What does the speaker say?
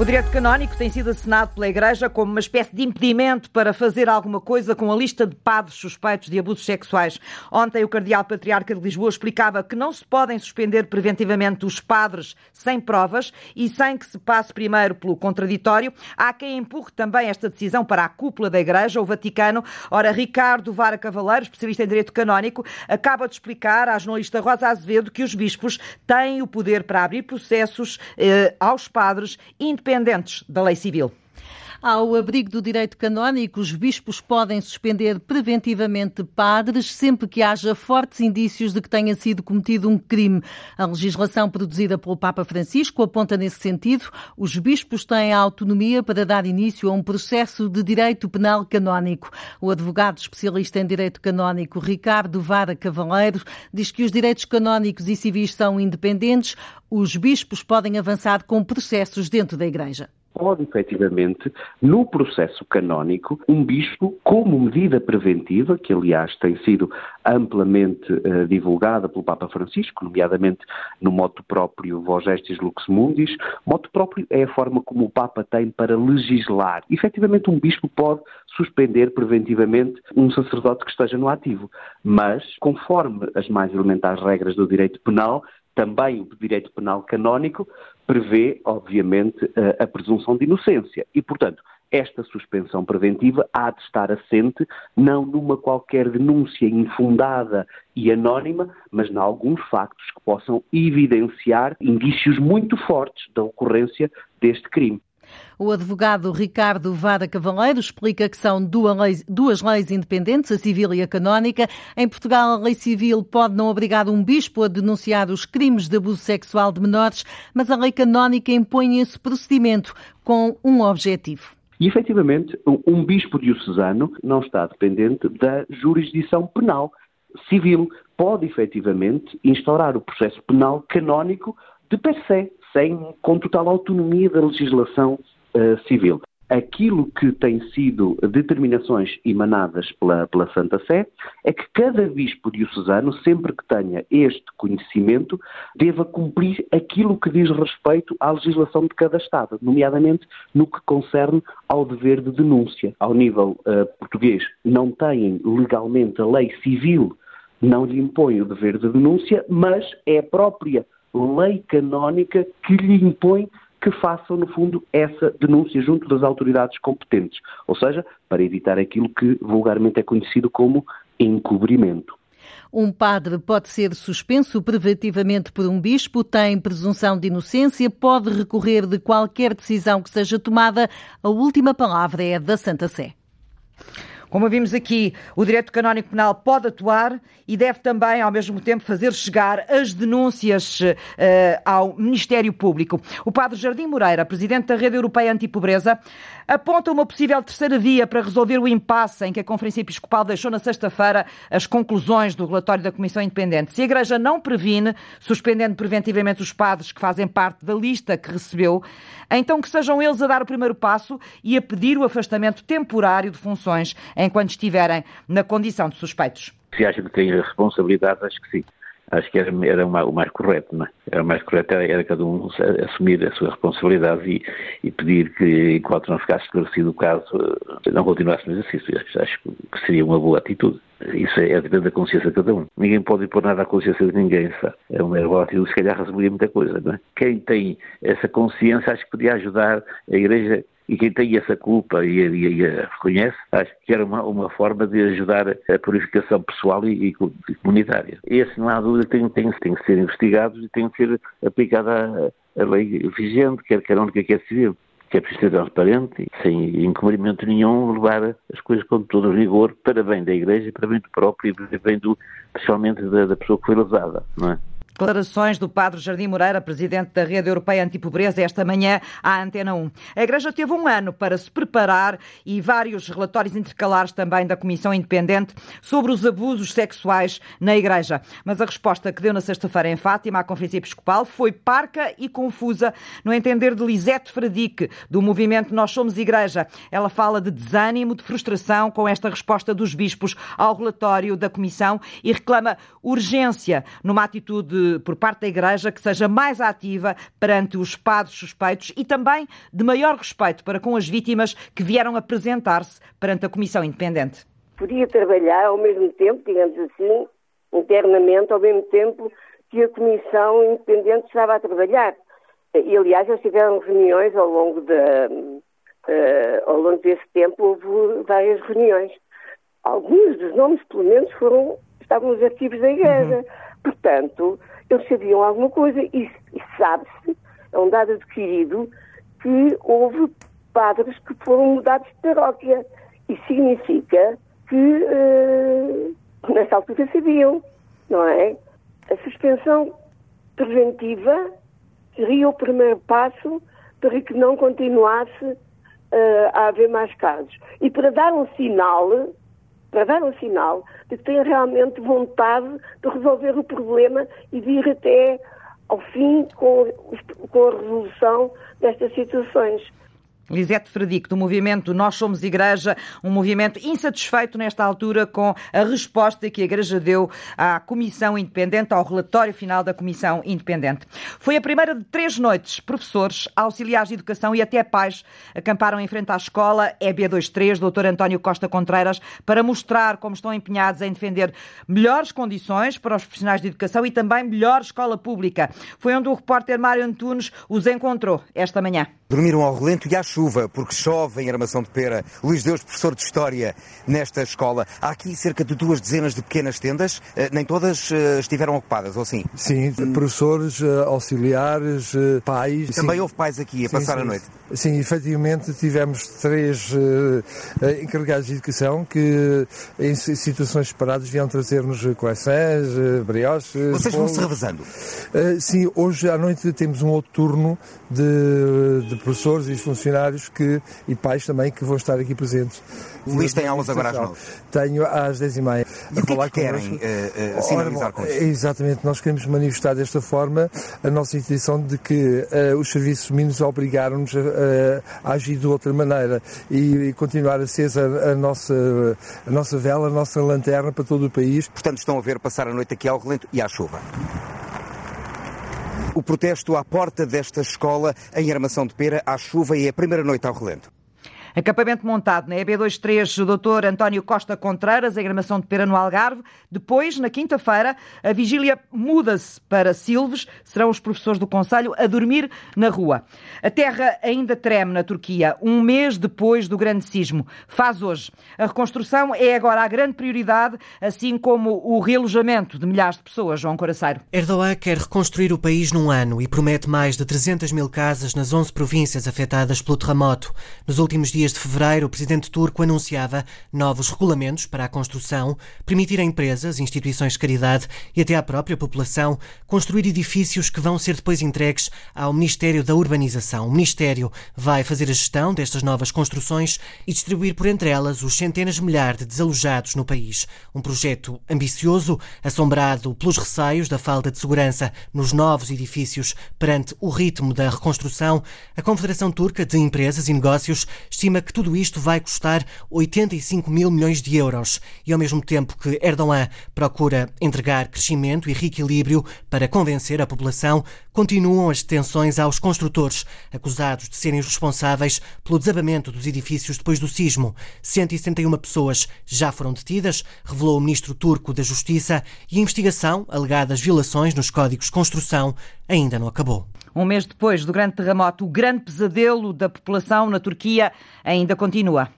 O direito canónico tem sido assinado pela Igreja como uma espécie de impedimento para fazer alguma coisa com a lista de padres suspeitos de abusos sexuais. Ontem, o Cardeal Patriarca de Lisboa explicava que não se podem suspender preventivamente os padres sem provas e sem que se passe primeiro pelo contraditório. Há quem empurre também esta decisão para a cúpula da Igreja, o Vaticano. Ora, Ricardo Vara Cavaleiro, especialista em direito canónico, acaba de explicar à jornalista Rosa Azevedo que os bispos têm o poder para abrir processos eh, aos padres, independentes da lei civil. Ao abrigo do direito canónico, os bispos podem suspender preventivamente padres sempre que haja fortes indícios de que tenha sido cometido um crime. A legislação produzida pelo Papa Francisco aponta nesse sentido. Os bispos têm a autonomia para dar início a um processo de direito penal canónico. O advogado especialista em direito canónico, Ricardo Vara Cavaleiro, diz que os direitos canónicos e civis são independentes. Os bispos podem avançar com processos dentro da Igreja pode efetivamente, no processo canónico, um bispo, como medida preventiva, que aliás tem sido amplamente uh, divulgada pelo Papa Francisco, nomeadamente no moto próprio Vos Gestis Lux Mundis, moto próprio é a forma como o Papa tem para legislar. Efetivamente, um bispo pode suspender preventivamente um sacerdote que esteja no ativo, mas, conforme as mais elementares regras do direito penal, também o direito penal canónico prevê, obviamente, a, presunção de inocência. E, portanto, esta suspensão preventiva há de estar assente não numa qualquer denúncia infundada e anónima, mas em alguns factos que possam evidenciar indícios muito fortes da ocorrência deste crime. O advogado Ricardo Vara Cavaleiro explica que são duas leis, independentes, a civil e a canónica. Em Portugal, a lei civil pode não obrigar um bispo a denunciar os crimes de abuso sexual de menores, mas a lei canónica impõe esse procedimento com um objetivo. E, efetivamente, um bispo diocesano não está dependente da jurisdição penal. Civil pode, efetivamente, instaurar o processo penal canónico de per se, sem, com total autonomia da legislação uh, civil. Aquilo que tem sido determinações emanadas pela, pela Santa Sé é que cada bispo diocesano, sempre que tenha este conhecimento, deva cumprir aquilo que diz respeito à legislação de cada Estado, nomeadamente no que concerne ao dever de denúncia. Ao nível uh, português, não têm legalmente a lei civil, não lhe impõe o dever de denúncia, mas é a própria lei canónica que lhe impõe que façam, no fundo, essa denúncia junto das autoridades competentes, ou seja, para evitar aquilo que vulgarmente é conhecido como encobrimento. Um padre pode ser suspenso preventivamente por um bispo, tem presunção de inocência, pode recorrer de qualquer decisão que seja tomada. A última palavra é da Santa Sé. Como vimos aqui, o direito canónico penal pode atuar e deve também, ao mesmo tempo, fazer chegar as denúncias uh, ao Ministério Público. O padre Jardim Moreira, presidente da Rede Europeia Antipobreza, aponta uma possível terceira via para resolver o impasse em que a Conferência Episcopal deixou na sexta-feira as conclusões do relatório da Comissão Independente. Se a Igreja não previne, suspendendo preventivamente os padres que fazem parte da lista que recebeu, então que sejam eles a dar o primeiro passo e a pedir o afastamento temporário de funções enquanto estiverem na condição de suspeitos. Se acha que têm responsabilidade, acho que sim acho que era, era o mais correto, não é? Era o mais correto era, era cada um assumir a sua responsabilidade e, e, pedir que, enquanto não ficasse esclarecido o caso, não continuasse no exercício. Acho, acho que seria uma boa atitude. Isso é, é depende da consciência de cada um. Ninguém pode impor nada à consciência de ninguém, sabe? É uma boa atitude, se calhar resolveria muita coisa, não é? Quem tem essa consciência, acho que podia ajudar a Igreja e quem tem essa culpa e, e, e a reconhece, acho que era uma, uma forma de ajudar a purificação pessoal e, e comunitária. Esse, não há dúvida, tem, tem, tem que ser investigados e tem que ser aplicada a, lei vigente, quer que a única, quer civil que é preciso ser transparente sem encobrimento nenhum levar as coisas com todo o rigor para bem da Igreja, para bem do próprio e para bem do, especialmente da, da pessoa que foi lesada, não é? Declarações do Padre Jardim Moreira, presidente da Rede Europeia Antipobreza, esta manhã à Antena 1. A Igreja teve um ano para se preparar e vários relatórios intercalares também da Comissão Independente sobre os abusos sexuais na Igreja. Mas a resposta que deu na sexta-feira em Fátima à Conferência Episcopal foi parca e confusa no entender de Lisete Fradique, do movimento Nós Somos Igreja. Ela fala de desânimo, de frustração com esta resposta dos bispos ao relatório da Comissão e reclama urgência numa atitude de, por parte da Igreja que seja mais ativa perante os padres suspeitos e também de maior respeito para com as vítimas que vieram apresentar-se perante a Comissão Independente. Podia trabalhar ao mesmo tempo, digamos assim, internamente, ao mesmo tempo que a Comissão Independente estava a trabalhar. E, aliás, eles tiveram reuniões ao longo, de, uh, ao longo desse tempo, houve várias reuniões. Alguns dos nomes, pelo menos, foram, estavam nos arquivos da Igreja. Uhum. Portanto, eles sabiam alguma coisa e, e sabe-se, é um dado adquirido, que houve padres que foram mudados de paróquia. Isso significa que, uh, nessa altura, sabiam, não é? A suspensão preventiva seria o primeiro passo para que não continuasse uh, a haver mais casos. E para dar um sinal, para dar um sinal de que tem realmente vontade de resolver o problema e de ir até ao fim com, com a resolução destas situações. Lisete Fredico, do movimento Nós Somos Igreja, um movimento insatisfeito nesta altura com a resposta que a Igreja deu à Comissão Independente, ao relatório final da Comissão Independente. Foi a primeira de três noites. Professores, auxiliares de educação e até pais acamparam em frente à escola EB23, Dr. António Costa Contreiras, para mostrar como estão empenhados em defender melhores condições para os profissionais de educação e também melhor escola pública. Foi onde o repórter Mário Antunes os encontrou esta manhã. Dormiram ao relento e chuva, porque chove em Armação de Pera. Luís Deus, professor de História nesta escola. Há aqui cerca de duas dezenas de pequenas tendas, eh, nem todas eh, estiveram ocupadas, ou sim? Sim, professores, eh, auxiliares, pais. Também sim. houve pais aqui a sim, passar sim. a noite? Sim, efetivamente tivemos três encarregados de educação que em situações separadas vieram trazer-nos uh, brioches. Vocês vão se revezando? Sim, hoje à noite temos um outro turno de, de professores e funcionários que, e pais também que vão estar aqui presentes. O Luís tem aulas agora às nove? Tenho às dez e meia. E o que, é que querem uh, uh, sinalizar com isso? Exatamente, nós queremos manifestar desta forma a nossa intenção de que uh, os serviços mínimos obrigaram-nos a, a, agir de outra maneira e, e continuar acesa a nossa, a nossa vela, a nossa lanterna para todo o país. Portanto, estão a ver passar a noite aqui ao relento e à chuva. O protesto à porta desta escola em Armação de Pera, à chuva e a primeira noite ao relento. Acampamento montado na EB23 o Dr. António Costa Contreiras, em gramação de pera no Algarve. Depois, na quinta-feira, a vigília muda-se para Silves. Serão os professores do Conselho a dormir na rua. A terra ainda treme na Turquia, um mês depois do grande sismo. Faz hoje. A reconstrução é agora a grande prioridade, assim como o realojamento de milhares de pessoas, João Coraceiro. Erdogan quer reconstruir o país num ano e promete mais de 300 mil casas nas 11 províncias afetadas pelo terremoto. Nos últimos dias, dias de fevereiro, o presidente turco anunciava novos regulamentos para a construção, permitir a empresas, instituições de caridade e até à própria população construir edifícios que vão ser depois entregues ao Ministério da Urbanização. O Ministério vai fazer a gestão destas novas construções e distribuir por entre elas os centenas de milhares de desalojados no país. Um projeto ambicioso, assombrado pelos receios da falta de segurança nos novos edifícios perante o ritmo da reconstrução. A Confederação Turca de Empresas e Negócios estima estima que tudo isto vai custar 85 mil milhões de euros. E, ao mesmo tempo que Erdogan procura entregar crescimento e reequilíbrio para convencer a população, continuam as detenções aos construtores, acusados de serem os responsáveis pelo desabamento dos edifícios depois do sismo. 171 pessoas já foram detidas, revelou o ministro turco da Justiça, e a investigação, alegadas violações nos códigos de construção, ainda não acabou. Um mês depois do grande terremoto, o grande pesadelo da população na Turquia ainda continua.